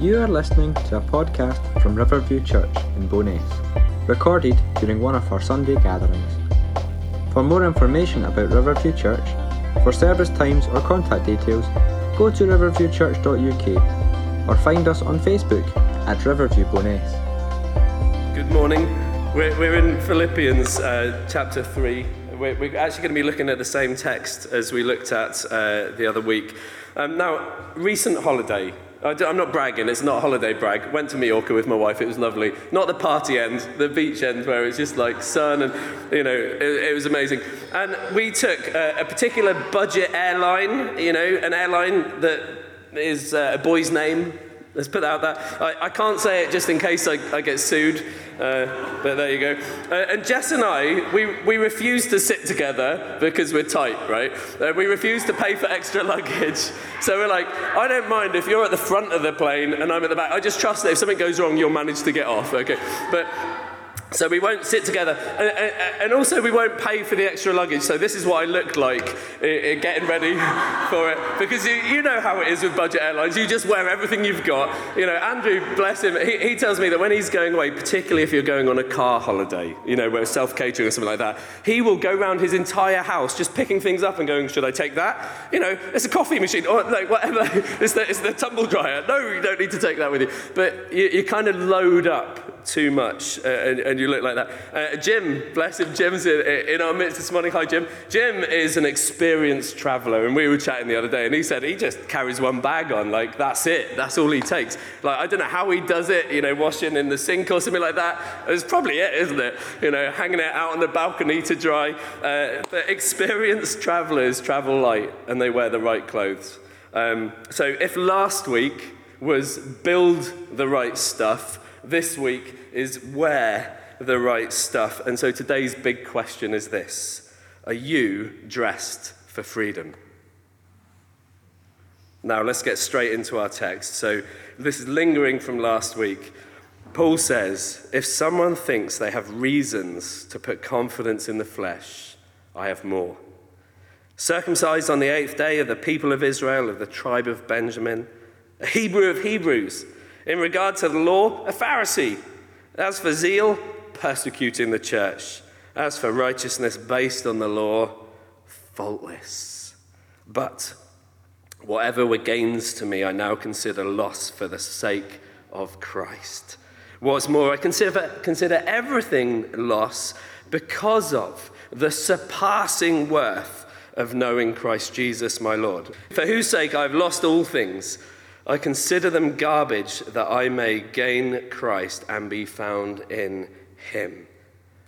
You are listening to a podcast from Riverview Church in Bowness, recorded during one of our Sunday gatherings. For more information about Riverview Church, for service times or contact details, go to riverviewchurch.uk or find us on Facebook at Riverview Bowness. Good morning. We're, we're in Philippians uh, chapter 3. We're, actually going to be looking at the same text as we looked at uh, the other week. Um, now, recent holiday. I am not bragging, it's not holiday brag. Went to Mallorca with my wife, it was lovely. Not the party end, the beach end where it's just like sun and, you know, it, it was amazing. And we took a, a, particular budget airline, you know, an airline that is uh, a boy's name, Let's put that out there. I, I can't say it just in case I, I get sued, uh, but there you go. Uh, and Jess and I, we, we refuse to sit together because we're tight, right? Uh, we refuse to pay for extra luggage. So we're like, I don't mind if you're at the front of the plane and I'm at the back. I just trust that if something goes wrong, you'll manage to get off, okay? But so we won't sit together. And, also, we won't pay for the extra luggage. So this is what I look like uh, uh, getting ready for it. Because you, you know how it is with budget airlines. You just wear everything you've got. You know, Andrew, bless him, he, he tells me that when he's going away, particularly if you're going on a car holiday, you know, where self-catering or something like that, he will go around his entire house just picking things up and going, should I take that? You know, it's a coffee machine or like whatever. It's the, it's the tumble dryer. No, you don't need to take that with you. But you, you kind of load up too much uh, and, and you look like that. Uh, Jim, bless him, Jim's in, in, our midst this morning. Hi, Jim. Jim is an experienced traveler, and we were chatting the other day, and he said he just carries one bag on, like that's it, that's all he takes. Like I don't know how he does it, you know, washing in the sink or something like that. It's probably it, isn't it? You know, hanging it out on the balcony to dry. Uh, but experienced travelers travel light, and they wear the right clothes. Um, so if last week was build the right stuff, this week is wear the right stuff. And so today's big question is this Are you dressed for freedom? Now, let's get straight into our text. So, this is lingering from last week. Paul says, If someone thinks they have reasons to put confidence in the flesh, I have more. Circumcised on the eighth day of the people of Israel, of the tribe of Benjamin, a Hebrew of Hebrews, in regard to the law, a Pharisee. As for zeal, persecuting the church. As for righteousness based on the law, faultless. But whatever were gains to me, I now consider loss for the sake of Christ. What's more, I consider, consider everything loss because of the surpassing worth of knowing Christ Jesus my Lord, for whose sake I've lost all things. I consider them garbage that I may gain Christ and be found in him,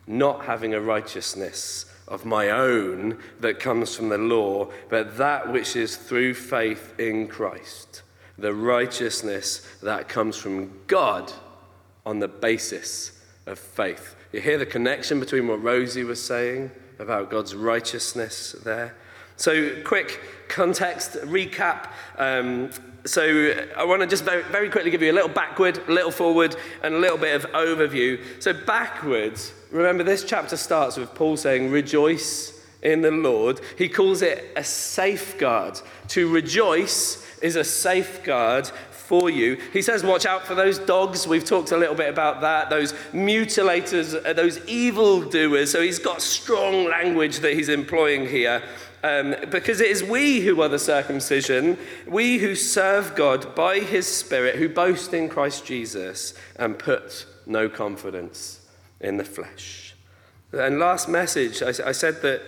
not having a righteousness of my own that comes from the law, but that which is through faith in Christ, the righteousness that comes from God on the basis of faith. You hear the connection between what Rosie was saying about God's righteousness there? So, quick context recap. Um, so I want to just very, very quickly give you a little backward, a little forward, and a little bit of overview. So backwards, remember this chapter starts with Paul saying, rejoice in the Lord. He calls it a safeguard. To rejoice is a safeguard for you. He says, Watch out for those dogs. We've talked a little bit about that. Those mutilators, uh, those evildoers. So he's got strong language that he's employing here. Um, because it is we who are the circumcision, we who serve God by his Spirit, who boast in Christ Jesus and put no confidence in the flesh. And last message, I, I said that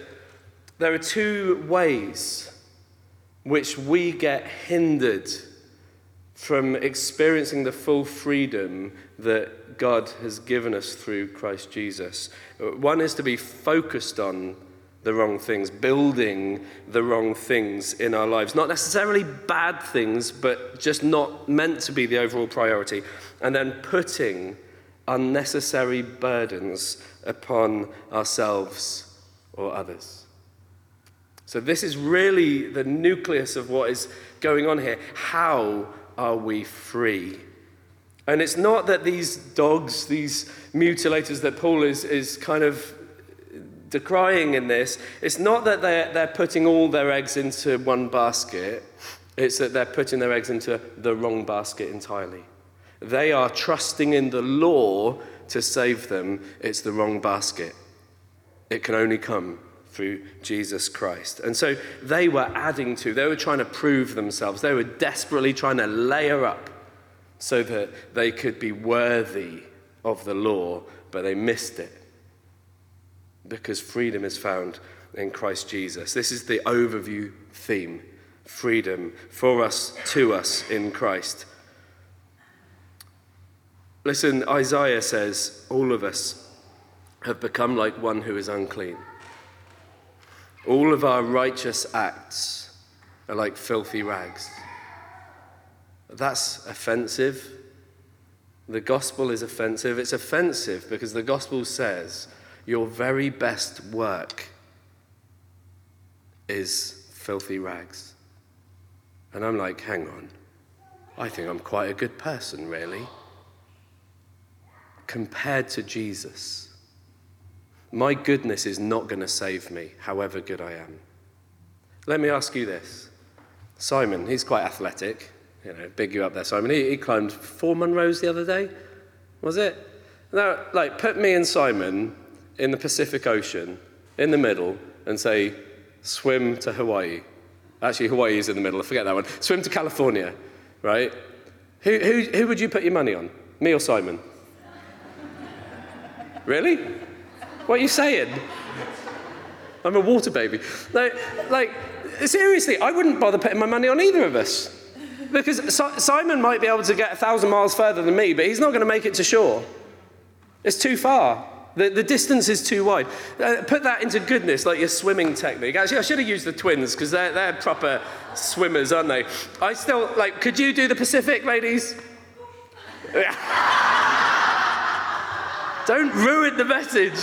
there are two ways which we get hindered from experiencing the full freedom that God has given us through Christ Jesus. One is to be focused on the wrong things, building the wrong things in our lives. Not necessarily bad things, but just not meant to be the overall priority. And then putting unnecessary burdens upon ourselves or others. So, this is really the nucleus of what is going on here. How are we free? And it's not that these dogs, these mutilators that Paul is, is kind of decrying in this, it's not that they're, they're putting all their eggs into one basket, it's that they're putting their eggs into the wrong basket entirely. they are trusting in the law to save them, it's the wrong basket. It can only come through Jesus Christ. And so they were adding to, they were trying to prove themselves, they were desperately trying to layer up so that they could be worthy of the law, but they missed it because freedom is found in Christ Jesus. This is the overview theme freedom for us, to us in Christ. Listen, Isaiah says, all of us have become like one who is unclean. All of our righteous acts are like filthy rags. That's offensive. The gospel is offensive. It's offensive because the gospel says your very best work is filthy rags. And I'm like, hang on. I think I'm quite a good person, really. Compared to Jesus, my goodness is not going to save me, however good I am. Let me ask you this Simon, he's quite athletic. You know, big you up there, Simon. He, he climbed four Munros the other day, was it? Now, like, put me and Simon in the Pacific Ocean, in the middle, and say, swim to Hawaii. Actually, Hawaii is in the middle, I forget that one. Swim to California, right? Who, who, who would you put your money on? Me or Simon? really? What are you saying? I'm a water baby. Like, like, seriously, I wouldn't bother putting my money on either of us. Because Simon might be able to get a thousand miles further than me, but he's not going to make it to shore. It's too far. The, the distance is too wide. Uh, put that into goodness, like your swimming technique. Actually, I should have used the twins because they're, they're proper swimmers, aren't they? I still, like, could you do the Pacific, ladies? Don't ruin the message.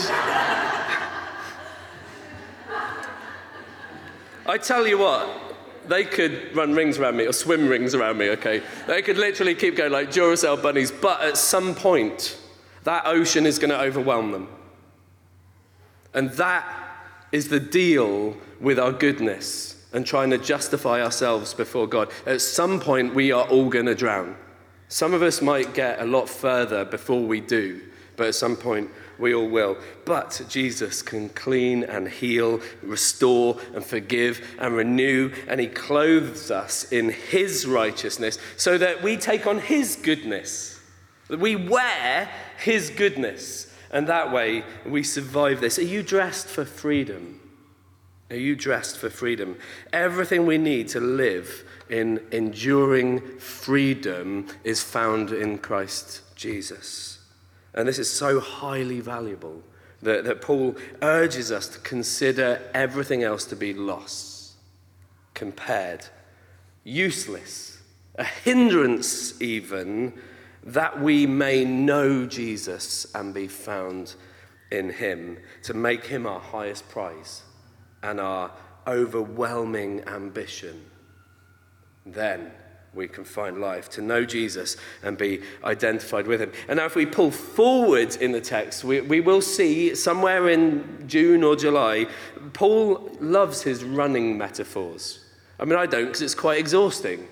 I tell you what, they could run rings around me or swim rings around me, okay? They could literally keep going like Duracell bunnies, but at some point, that ocean is going to overwhelm them. And that is the deal with our goodness and trying to justify ourselves before God. At some point, we are all going to drown. Some of us might get a lot further before we do, but at some point, we all will. But Jesus can clean and heal, restore and forgive and renew, and He clothes us in His righteousness so that we take on His goodness. We wear His goodness, and that way we survive this. Are you dressed for freedom? Are you dressed for freedom? Everything we need to live in enduring freedom is found in Christ Jesus. And this is so highly valuable that, that Paul urges us to consider everything else to be loss, compared, useless, a hindrance even, that we may know Jesus and be found in him, to make him our highest prize and our overwhelming ambition. Then we can find life, to know Jesus and be identified with him. And now, if we pull forward in the text, we, we will see somewhere in June or July, Paul loves his running metaphors. I mean, I don't because it's quite exhausting.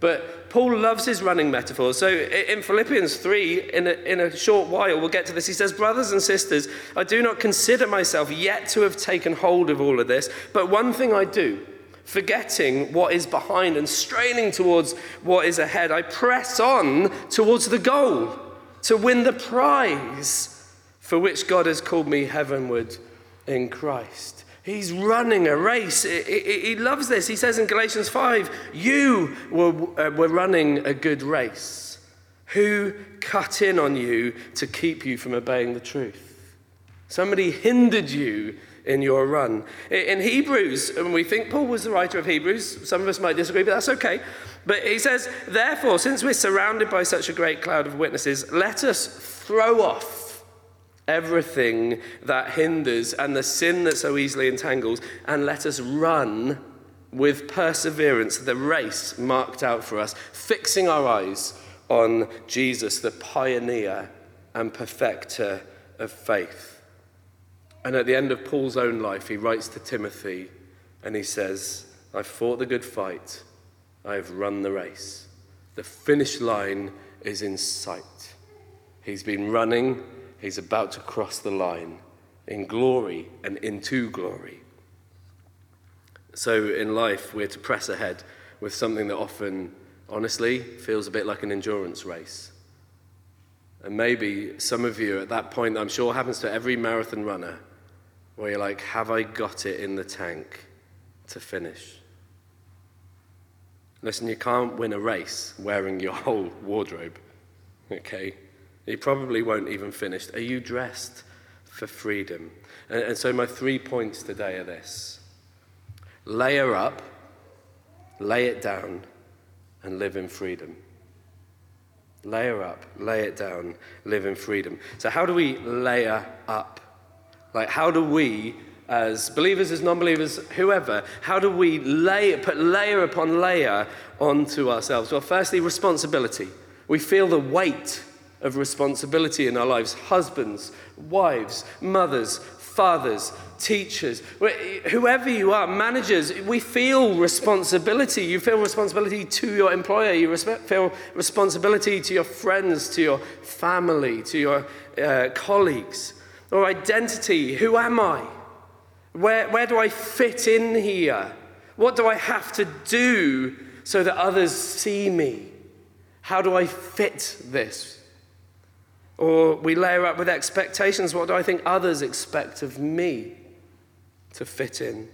But Paul loves his running metaphors. So in Philippians 3, in a, in a short while, we'll get to this. He says, Brothers and sisters, I do not consider myself yet to have taken hold of all of this, but one thing I do forgetting what is behind and straining towards what is ahead. I press on towards the goal to win the prize for which God has called me heavenward in Christ. He's running a race. He loves this. He says in Galatians 5 You were, uh, were running a good race. Who cut in on you to keep you from obeying the truth? Somebody hindered you in your run. In Hebrews, and we think Paul was the writer of Hebrews, some of us might disagree, but that's okay. But he says, Therefore, since we're surrounded by such a great cloud of witnesses, let us throw off everything that hinders and the sin that so easily entangles, and let us run with perseverance the race marked out for us, fixing our eyes on Jesus, the pioneer and perfecter of faith. And at the end of Paul's own life, he writes to Timothy and he says, I've fought the good fight, I have run the race. The finish line is in sight. He's been running, he's about to cross the line in glory and into glory. So in life, we're to press ahead with something that often, honestly, feels a bit like an endurance race. And maybe some of you at that point, I'm sure happens to every marathon runner, where you're like, have I got it in the tank to finish? Listen, you can't win a race wearing your whole wardrobe, okay? You probably won't even finish. Are you dressed for freedom? And, and so, my three points today are this layer up, lay it down, and live in freedom. Layer up, lay it down, live in freedom. So, how do we layer up? Like, how do we, as believers, as non believers, whoever, how do we lay, put layer upon layer onto ourselves? Well, firstly, responsibility. We feel the weight of responsibility in our lives husbands, wives, mothers, fathers, teachers, whoever you are, managers, we feel responsibility. You feel responsibility to your employer, you feel responsibility to your friends, to your family, to your uh, colleagues. Or identity who am I? Where, where do I fit in here? What do I have to do so that others see me? How do I fit this? Or we layer up with expectations. What do I think others expect of me to fit in?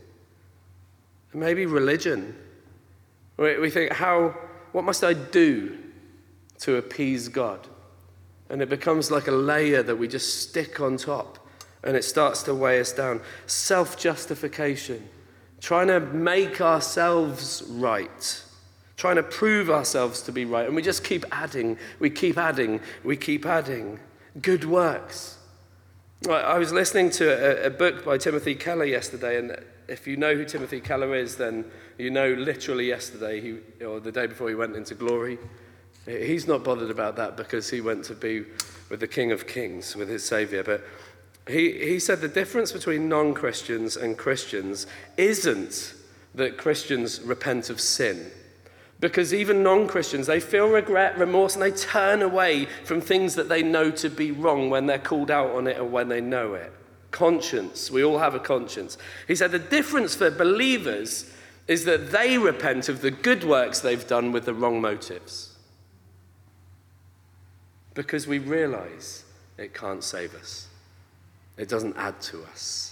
Maybe religion. We think, how, what must I do to appease God? And it becomes like a layer that we just stick on top and it starts to weigh us down. Self justification, trying to make ourselves right, trying to prove ourselves to be right. And we just keep adding, we keep adding, we keep adding. Good works. I was listening to a, a book by Timothy Keller yesterday, and if you know who Timothy Keller is, then you know literally yesterday, he, or the day before he went into glory. He's not bothered about that because he went to be with the King of Kings, with his Savior. But he, he said the difference between non Christians and Christians isn't that Christians repent of sin. Because even non Christians, they feel regret, remorse, and they turn away from things that they know to be wrong when they're called out on it or when they know it. Conscience, we all have a conscience. He said the difference for believers is that they repent of the good works they've done with the wrong motives because we realize it can't save us, it doesn't add to us.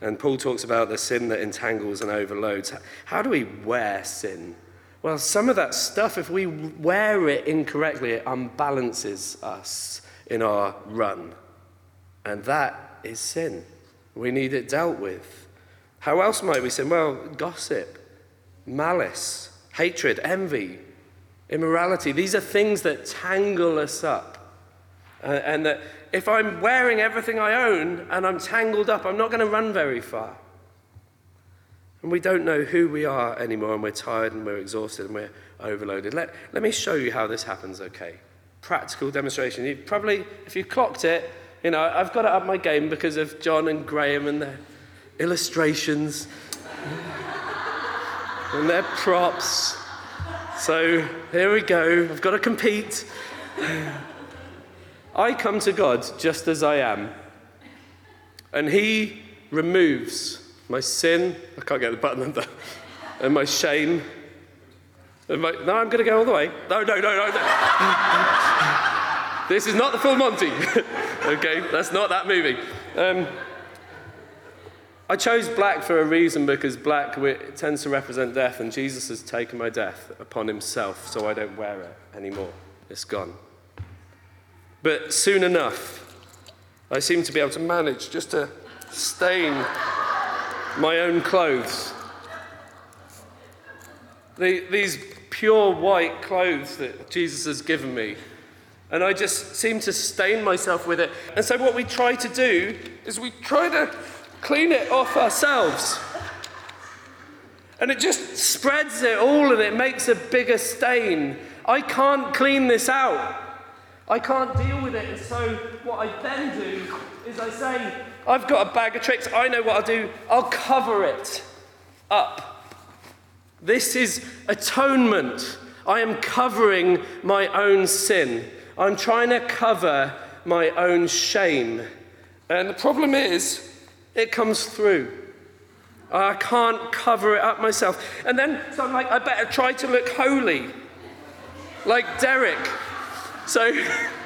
And Paul talks about the sin that entangles and overloads. How do we wear sin? Well, some of that stuff, if we wear it incorrectly, it unbalances us in our run. And that is sin. We need it dealt with. How else might we sin? Well, gossip, malice, hatred, envy, immorality. These are things that tangle us up. Uh, and that if I'm wearing everything I own and I'm tangled up, I'm not going to run very far. And we don't know who we are anymore, and we're tired and we're exhausted and we're overloaded. Let, let me show you how this happens, okay? Practical demonstration. You probably, if you clocked it, you know, I've got to up my game because of John and Graham and their illustrations and their props. So here we go. I've got to compete. I come to God just as I am, and He removes my sin. I can't get the button under, and my shame. And my, no, I'm going to go all the way. No, no, no, no. no. this is not the full Monty. okay, that's not that movie. Um, I chose black for a reason because black tends to represent death, and Jesus has taken my death upon himself, so I don't wear it anymore. It's gone. But soon enough, I seem to be able to manage just to stain my own clothes. The, these pure white clothes that Jesus has given me. And I just seem to stain myself with it. And so, what we try to do is we try to clean it off ourselves. And it just spreads it all and it makes a bigger stain. I can't clean this out. I can't deal with it. And so, what I then do is I say, I've got a bag of tricks. I know what I'll do. I'll cover it up. This is atonement. I am covering my own sin. I'm trying to cover my own shame. And the problem is, it comes through. I can't cover it up myself. And then, so I'm like, I better try to look holy, like Derek. So,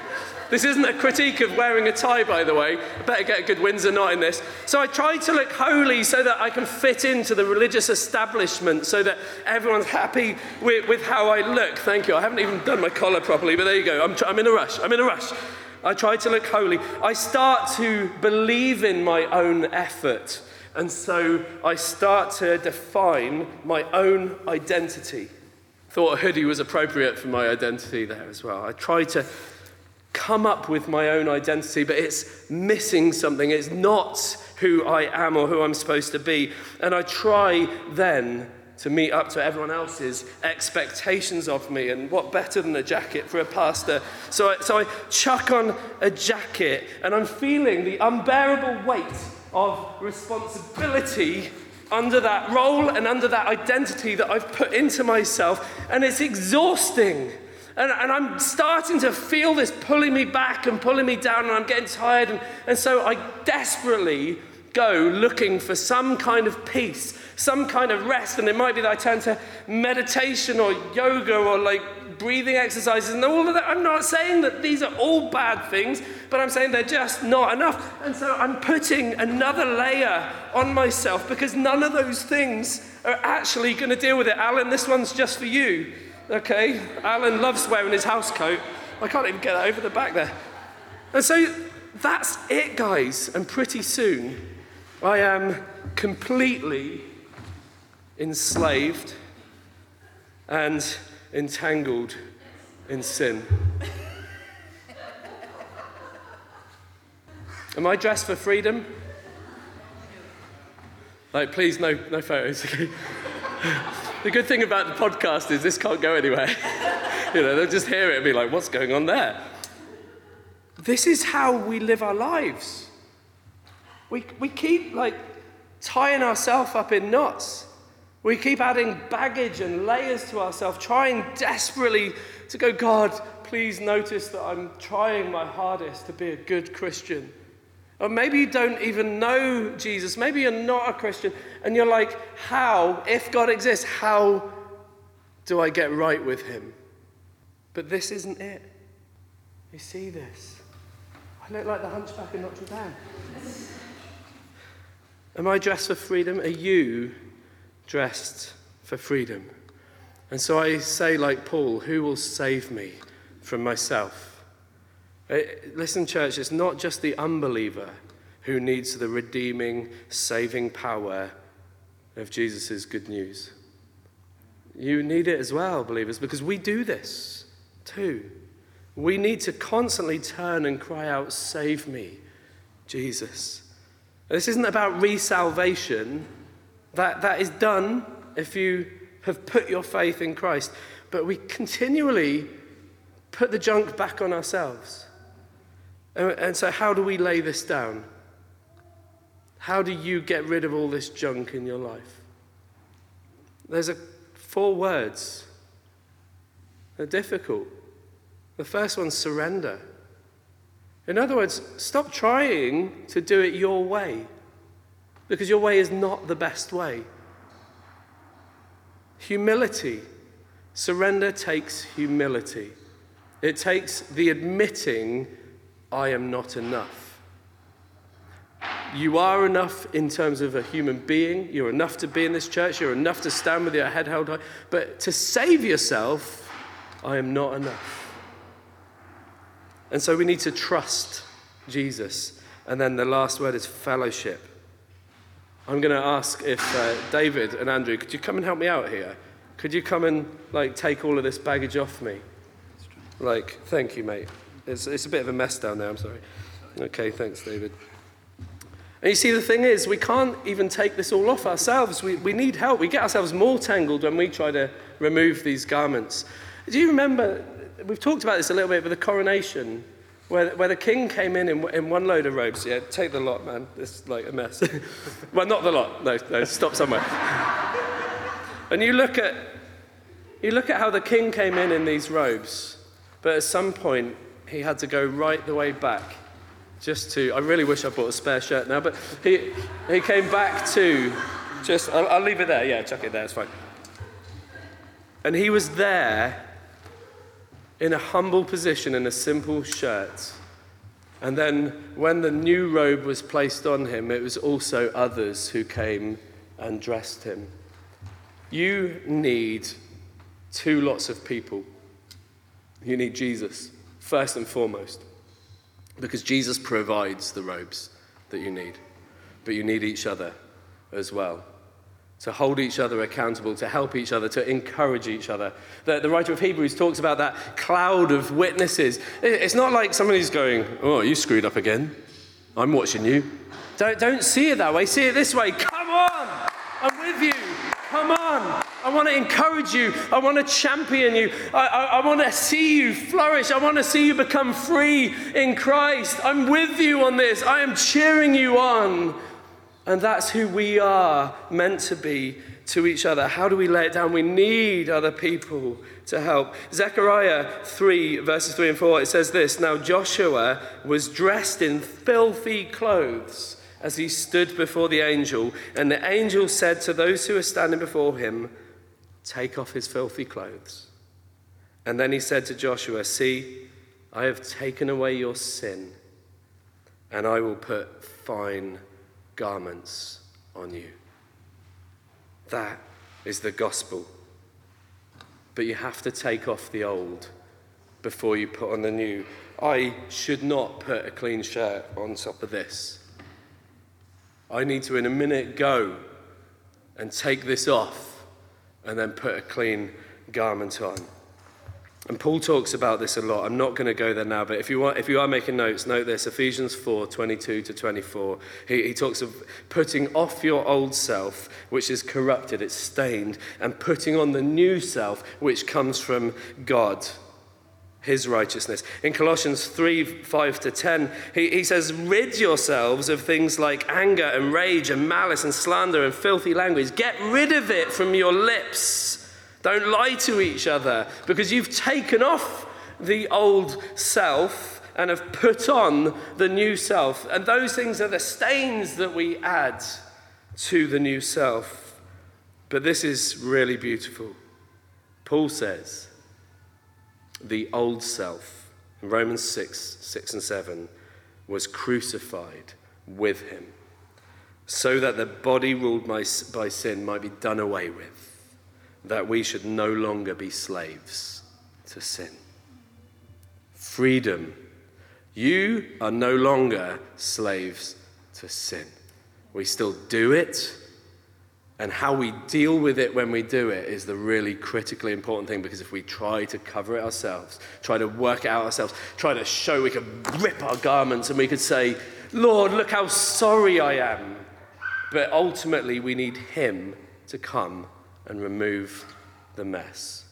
this isn't a critique of wearing a tie, by the way. I better get a good Windsor knot in this. So, I try to look holy so that I can fit into the religious establishment, so that everyone's happy with, with how I look. Thank you. I haven't even done my collar properly, but there you go. I'm, I'm in a rush. I'm in a rush. I try to look holy. I start to believe in my own effort. And so I start to define my own identity. Thought a hoodie was appropriate for my identity there as well. I try to come up with my own identity, but it's missing something. It's not who I am or who I'm supposed to be. And I try then to meet up to everyone else's expectations of me. And what better than a jacket for a pastor? So I, so I chuck on a jacket and I'm feeling the unbearable weight of responsibility under that role and under that identity that I've put into myself, and it's exhausting. And, and, I'm starting to feel this pulling me back and pulling me down, and I'm getting tired. And, and so I desperately go looking for some kind of peace, some kind of rest. And it might be that I turn to meditation or yoga or like breathing exercises and all of that. I'm not saying that these are all bad things, but I'm saying they're just not enough. And so I'm putting another layer on myself because none of those things are actually going to deal with it. Alan, this one's just for you. Okay? Alan loves wearing his house coat. I can't even get that over the back there. And so that's it, guys. And pretty soon, I am completely enslaved and entangled in sin. Am I dressed for freedom? Like, please, no, no photos. the good thing about the podcast is this can't go anywhere. you know, they'll just hear it and be like, what's going on there? This is how we live our lives. We, we keep like tying ourselves up in knots. We keep adding baggage and layers to ourselves, trying desperately to go, God, please notice that I'm trying my hardest to be a good Christian. Or maybe you don't even know Jesus. Maybe you're not a Christian. And you're like, how, if God exists, how do I get right with him? But this isn't it. You see this? I look like the hunchback in Notre Dame. Am I dressed for freedom? Are you dressed for freedom. And so I say, like Paul, who will save me from myself? Uh, listen, church, it's not just the unbeliever who needs the redeeming, saving power of Jesus' good news. You need it as well, believers, because we do this too. We need to constantly turn and cry out, Save me, Jesus. This isn't about resalvation. That, that is done if you have put your faith in Christ. But we continually put the junk back on ourselves. And, and so, how do we lay this down? How do you get rid of all this junk in your life? There's a, four words. They're difficult. The first one's surrender. In other words, stop trying to do it your way because your way is not the best way. Humility. Surrender takes humility. It takes the admitting, I am not enough. You are enough in terms of a human being. You're enough to be in this church. You're enough to stand with your head held high. But to save yourself, I am not enough. And so we need to trust Jesus. And then the last word is fellowship. I'm going to ask if uh, David and Andrew, could you come and help me out here? Could you come and like take all of this baggage off me? Like, thank you, mate. It's, it's a bit of a mess down there, I'm sorry. Okay, thanks, David. And you see, the thing is, we can't even take this all off ourselves. We, we need help. We get ourselves more tangled when we try to remove these garments. Do you remember? We've talked about this a little bit with the coronation where, where the king came in, in in one load of robes. Yeah, take the lot, man. It's like a mess. well, not the lot. No, no, stop somewhere. And you look at, you look at how the king came in in these robes, but at some point he had to go right the way back just to, I really wish I bought a spare shirt now, but he, he came back to just, I'll, I'll leave it there. Yeah, chuck it there, it's fine. And he was there in a humble position in a simple shirt. And then when the new robe was placed on him, it was also others who came and dressed him. You need two lots of people. You need Jesus, first and foremost, because Jesus provides the robes that you need. But you need each other as well to hold each other accountable, to help each other, to encourage each other. The, the, writer of Hebrews talks about that cloud of witnesses. It's not like somebody's going, Oh, you screwed up again. I'm watching you. Don't, don't see it that way. See it this way. Come on. I'm with you. Come on. I want to encourage you. I want to champion you. I, I, I want to see you flourish. I want to see you become free in Christ. I'm with you on this. I am cheering you on. And that's who we are meant to be to each other. How do we lay it down? We need other people to help. Zechariah 3, verses 3 and 4, it says this Now Joshua was dressed in filthy clothes as he stood before the angel, and the angel said to those who were standing before him, Take off his filthy clothes. And then he said to Joshua, See, I have taken away your sin, and I will put fine garments on you. That is the gospel. But you have to take off the old before you put on the new. I should not put a clean shirt on top of this. I need to, in a minute, go and take this off and then put a clean garment on. And Paul talks about this a lot. I'm not going to go there now, but if you, want, if you are making notes, note this Ephesians 4 22 to 24. He, he talks of putting off your old self, which is corrupted, it's stained, and putting on the new self, which comes from God, his righteousness. In Colossians 3 5 to 10, he, he says, Rid yourselves of things like anger and rage and malice and slander and filthy language. Get rid of it from your lips. Don't lie to each other because you've taken off the old self and have put on the new self. And those things are the stains that we add to the new self. But this is really beautiful. Paul says, the old self, in Romans 6, 6 and 7, was crucified with him, so that the body ruled by, by sin might be done away with that we should no longer be slaves to sin. Freedom. You are no longer slaves to sin. We still do it, and how we deal with it when we do it is the really critically important thing because if we try to cover it ourselves, try to work it out ourselves, try to show we can rip our garments and we could say, Lord, look how sorry I am. But ultimately, we need Him to come and remove the mess.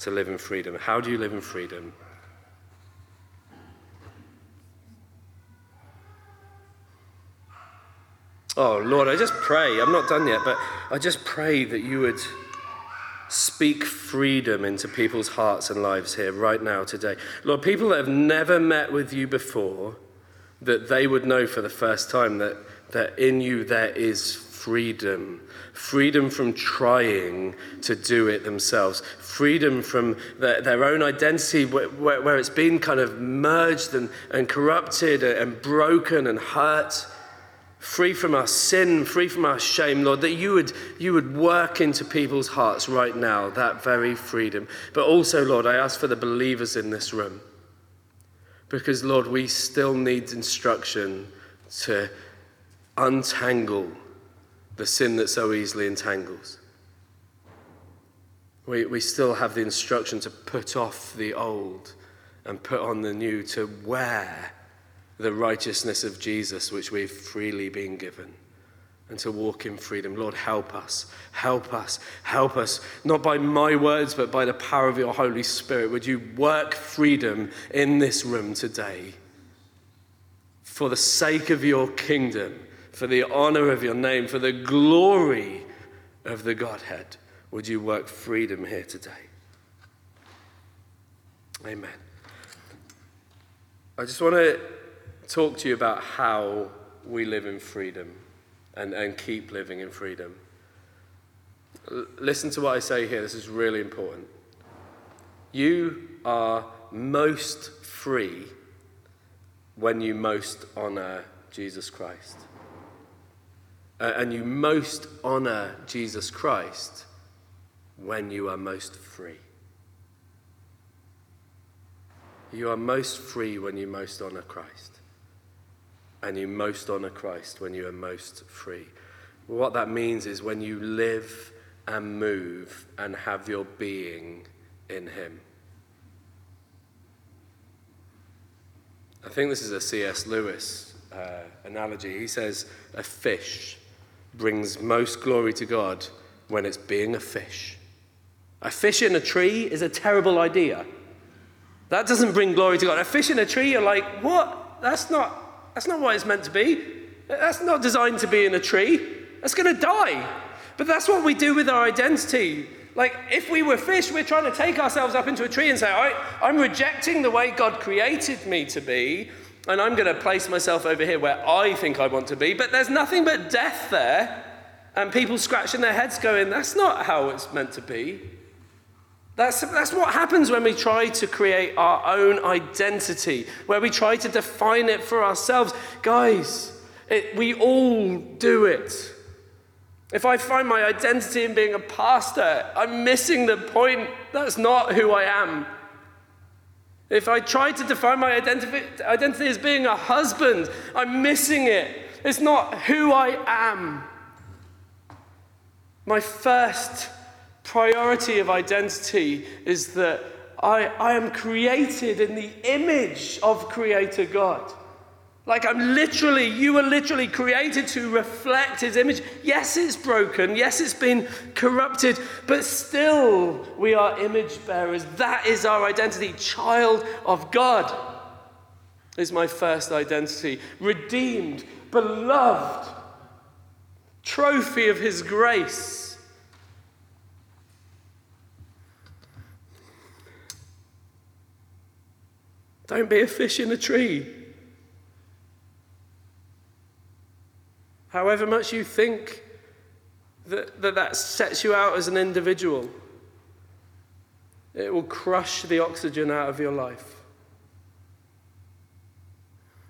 To live in freedom. How do you live in freedom? Oh, Lord, I just pray. I'm not done yet, but I just pray that you would speak freedom into people's hearts and lives here right now, today. Lord, people that have never met with you before, that they would know for the first time that, that in you there is freedom. Freedom from trying to do it themselves. Freedom from their, their own identity where, where, where, it's been kind of merged and, and corrupted and broken and hurt. Free from our sin, free from our shame, Lord, that you would, you would work into people's hearts right now, that very freedom. But also, Lord, I ask for the believers in this room. Because, Lord, we still need instruction to untangle the sin that so easily entangles. We, we still have the instruction to put off the old and put on the new, to wear the righteousness of Jesus, which we've freely been given, and to walk in freedom. Lord, help us, help us, help us, not by my words, but by the power of your Holy Spirit. Would you work freedom in this room today for the sake of your kingdom? For the honor of your name, for the glory of the Godhead, would you work freedom here today? Amen. I just want to talk to you about how we live in freedom and, and keep living in freedom. L- listen to what I say here, this is really important. You are most free when you most honor Jesus Christ. Uh, and you most honor Jesus Christ when you are most free. You are most free when you most honor Christ. And you most honor Christ when you are most free. What that means is when you live and move and have your being in Him. I think this is a C.S. Lewis uh, analogy. He says, A fish brings most glory to God when it's being a fish. A fish in a tree is a terrible idea. That doesn't bring glory to God. A fish in a tree, you're like, what? That's not, that's not what it's meant to be. That's not designed to be in a tree. That's going to die. But that's what we do with our identity. Like, if we were fish, we're trying to take ourselves up into a tree and say, all right, I'm rejecting the way God created me to be, and I'm going to place myself over here where I think I want to be. But there's nothing but death there, and people scratching their heads going, that's not how it's meant to be. That's, that's what happens when we try to create our own identity, where we try to define it for ourselves. Guys, it, we all do it. If I find my identity in being a pastor, I'm missing the point. That's not who I am. If I try to define my identity, identity as being a husband, I'm missing it. It's not who I am. My first priority of identity is that I, I am created in the image of Creator God. Like I'm literally, you were literally created to reflect his image. Yes, it's broken. Yes, it's been corrupted, but still we are image bearers. That is our identity. Child of God is my first identity. Redeemed, beloved, trophy of his grace. Don't be a fish in a tree. However much you think that, that that sets you out as an individual, it will crush the oxygen out of your life.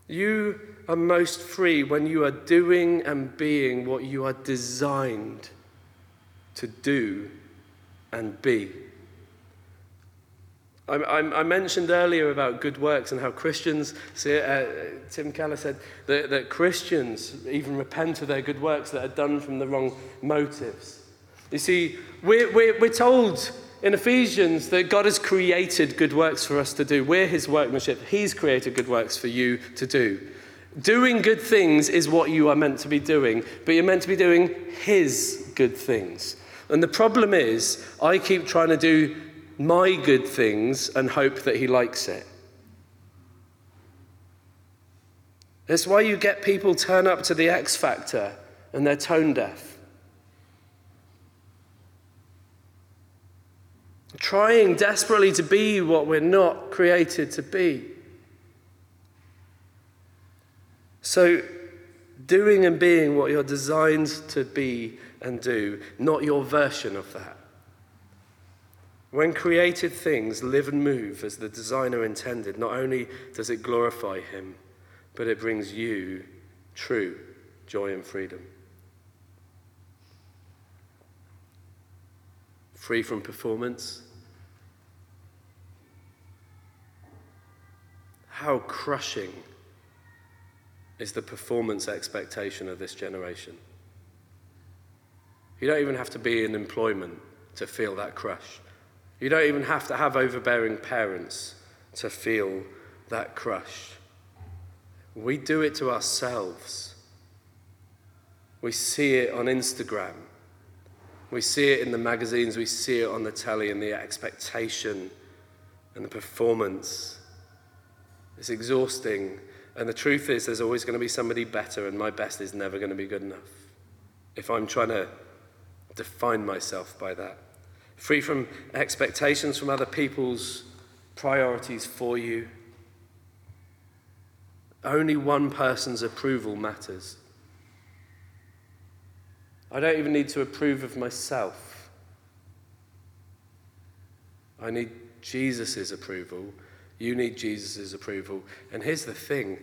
You are most free when you are doing and being what you are designed to do and be. I, I, I, mentioned earlier about good works and how Christians, uh, Tim Keller said that, that Christians even repent of their good works that are done from the wrong motives. You see, we're, we're, we're told in Ephesians that God has created good works for us to do. We're his workmanship. He's created good works for you to do. Doing good things is what you are meant to be doing, but you're meant to be doing his good things. And the problem is, I keep trying to do my good things and hope that he likes it. That's why you get people turn up to the X Factor and they're tone deaf. Trying desperately to be what we're not created to be. So, doing and being what you're designed to be and do, not your version of that. When created things live and move as the designer intended, not only does it glorify him, but it brings you true joy and freedom. Free from performance. How crushing is the performance expectation of this generation? You don't even have to be in employment to feel that crush. You don't even have to have overbearing parents to feel that crush. We do it to ourselves. We see it on Instagram. We see it in the magazines. We see it on the telly and the expectation and the performance. It's exhausting. And the truth is, there's always going to be somebody better, and my best is never going to be good enough. If I'm trying to define myself by that. Free from expectations from other people's priorities for you. Only one person's approval matters. I don't even need to approve of myself. I need Jesus' approval. You need Jesus' approval. And here's the thing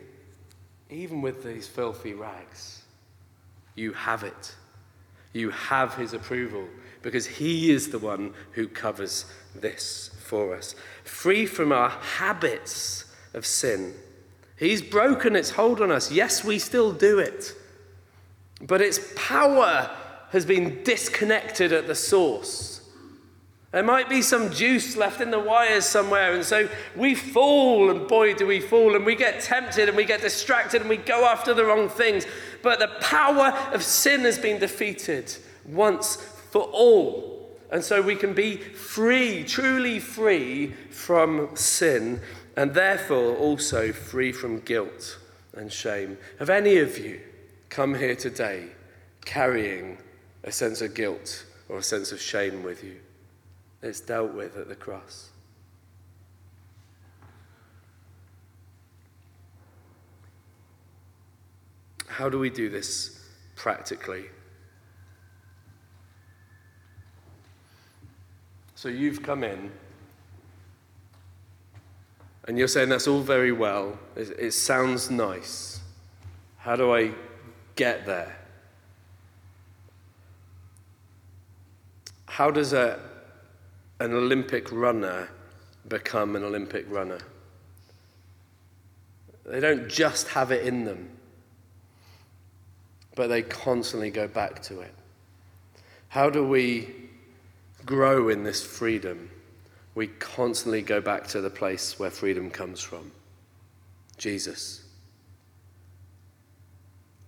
even with these filthy rags, you have it. You have his approval because he is the one who covers this for us. Free from our habits of sin. He's broken its hold on us. Yes, we still do it. But its power has been disconnected at the source. There might be some juice left in the wires somewhere, and so we fall, and boy, do we fall, and we get tempted, and we get distracted, and we go after the wrong things. But the power of sin has been defeated once for all. And so we can be free, truly free from sin, and therefore also free from guilt and shame. Have any of you come here today carrying a sense of guilt or a sense of shame with you? It's dealt with at the cross. How do we do this practically? So you've come in and you're saying that's all very well. It, it, sounds nice. How do I get there? How does a, an Olympic runner become an Olympic runner? They don't just have it in them, but they constantly go back to it. How do we grow in this freedom? We constantly go back to the place where freedom comes from Jesus.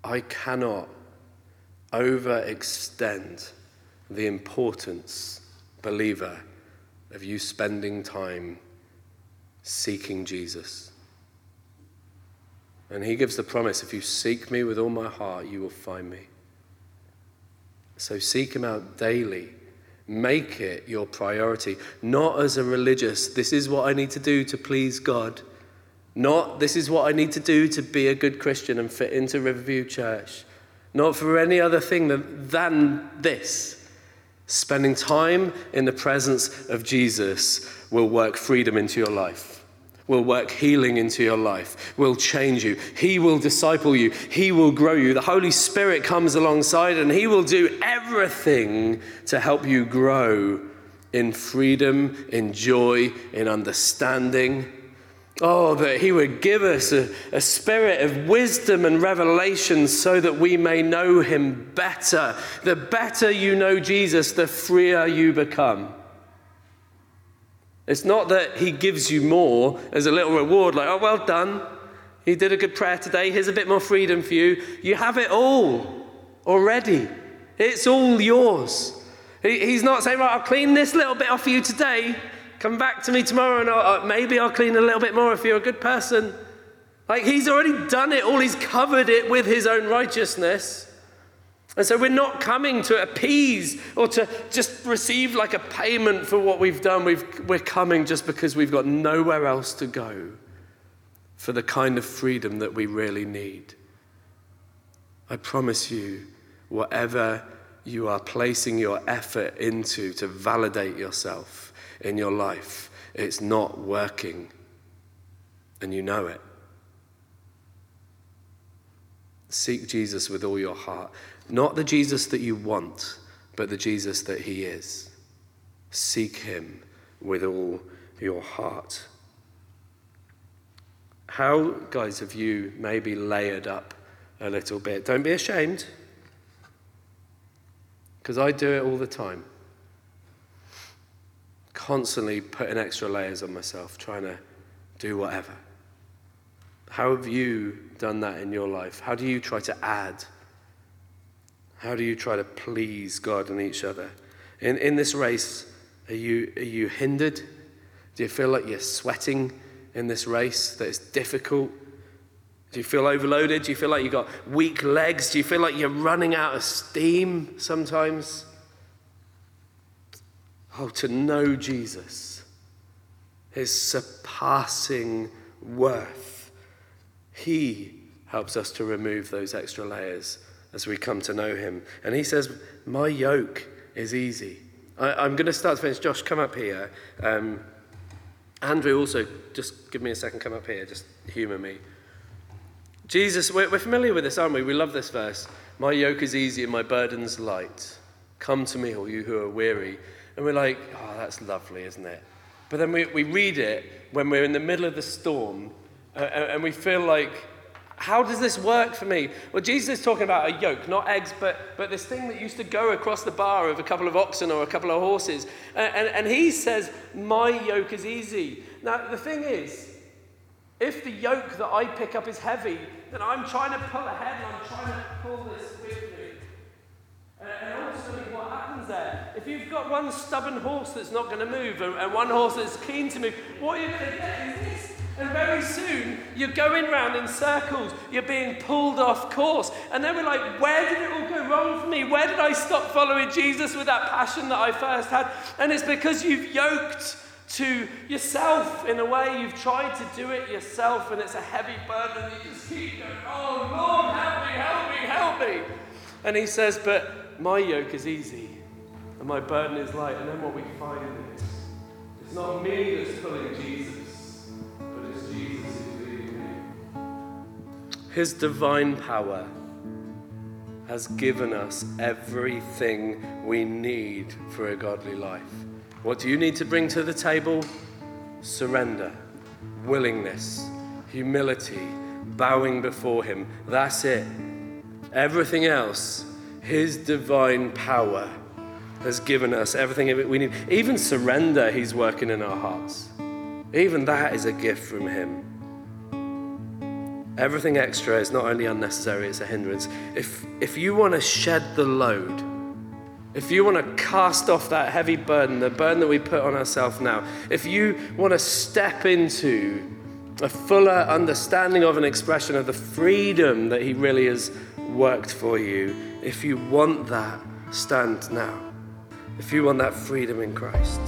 I cannot overextend the importance, believer, of you spending time seeking Jesus. And he gives the promise if you seek me with all my heart, you will find me. So seek him out daily. Make it your priority. Not as a religious, this is what I need to do to please God. Not this is what I need to do to be a good Christian and fit into Riverview Church. Not for any other thing than, than this. Spending time in the presence of Jesus will work freedom into your life, will work healing into your life, will change you. He will disciple you, He will grow you. The Holy Spirit comes alongside and He will do everything to help you grow in freedom, in joy, in understanding Oh, that He would give us a, a, spirit of wisdom and revelation so that we may know Him better. The better you know Jesus, the freer you become. It's not that He gives you more as a little reward, like, oh, well done. You did a good prayer today. Here's a bit more freedom for you. You have it all already, it's all yours. He's not saying, right, I'll clean this little bit off for you today. Come back to me tomorrow and I'll, uh, maybe I'll clean a little bit more if you're a good person. Like he's already done it all, he's covered it with his own righteousness. And so we're not coming to appease or to just receive like a payment for what we've done. We've, we're coming just because we've got nowhere else to go for the kind of freedom that we really need. I promise you, whatever you are placing your effort into to validate yourself, in your life, it's not working, and you know it. Seek Jesus with all your heart. Not the Jesus that you want, but the Jesus that He is. Seek Him with all your heart. How, guys, have you maybe layered up a little bit? Don't be ashamed, because I do it all the time constantly putting extra layers on myself, trying to do whatever. How have you done that in your life? How do you try to add? How do you try to please God and each other? In, in this race, are you, are you hindered? Do you feel like you're sweating in this race, that it's difficult? Do you feel overloaded? Do you feel like you've got weak legs? Do you feel like you're running out of steam sometimes? Oh, to know Jesus, his surpassing worth. He helps us to remove those extra layers as we come to know him. And he says, My yoke is easy. I, am going to start to finish. Josh, come up here. Um, Andrew, also, just give me a second, come up here, just humour me. Jesus, we're, we're familiar with this, aren't we? We love this verse. My yoke is easy and my burden's light. Come to me, all you who are weary. And we're like, oh, that's lovely, isn't it? But then we, we read it when we're in the middle of the storm uh, and we feel like, how does this work for me? Well, Jesus is talking about a yoke, not eggs, but, but this thing that used to go across the bar of a couple of oxen or a couple of horses. And, and, and he says, My yoke is easy. Now, the thing is, if the yoke that I pick up is heavy, then I'm trying to pull ahead and I'm trying to pull this with me. And ultimately, what happens there? If you've got one stubborn horse that's not going to move and one horse that's keen to move, what are you're going to get is this and very soon, you're going round in circles. You're being pulled off course. And then we're like, where did it all go wrong for me? Where did I stop following Jesus with that passion that I first had? And it's because you've yoked to yourself in a way. You've tried to do it yourself, and it's a heavy burden. You just keep going, oh, Lord, help me, help me, help me. And he says, but my yoke is easy, and my burden is light. And then what we find is, it's not me that's pulling Jesus. His divine power has given us everything we need for a godly life. What do you need to bring to the table? Surrender, willingness, humility, bowing before Him. That's it. Everything else, His divine power has given us everything we need. Even surrender, He's working in our hearts. Even that is a gift from Him. Everything extra is not only unnecessary, it's a hindrance. If, if you want to shed the load, if you want to cast off that heavy burden, the burden that we put on ourselves now, if you want to step into a fuller understanding of an expression of the freedom that He really has worked for you, if you want that, stand now. If you want that freedom in Christ.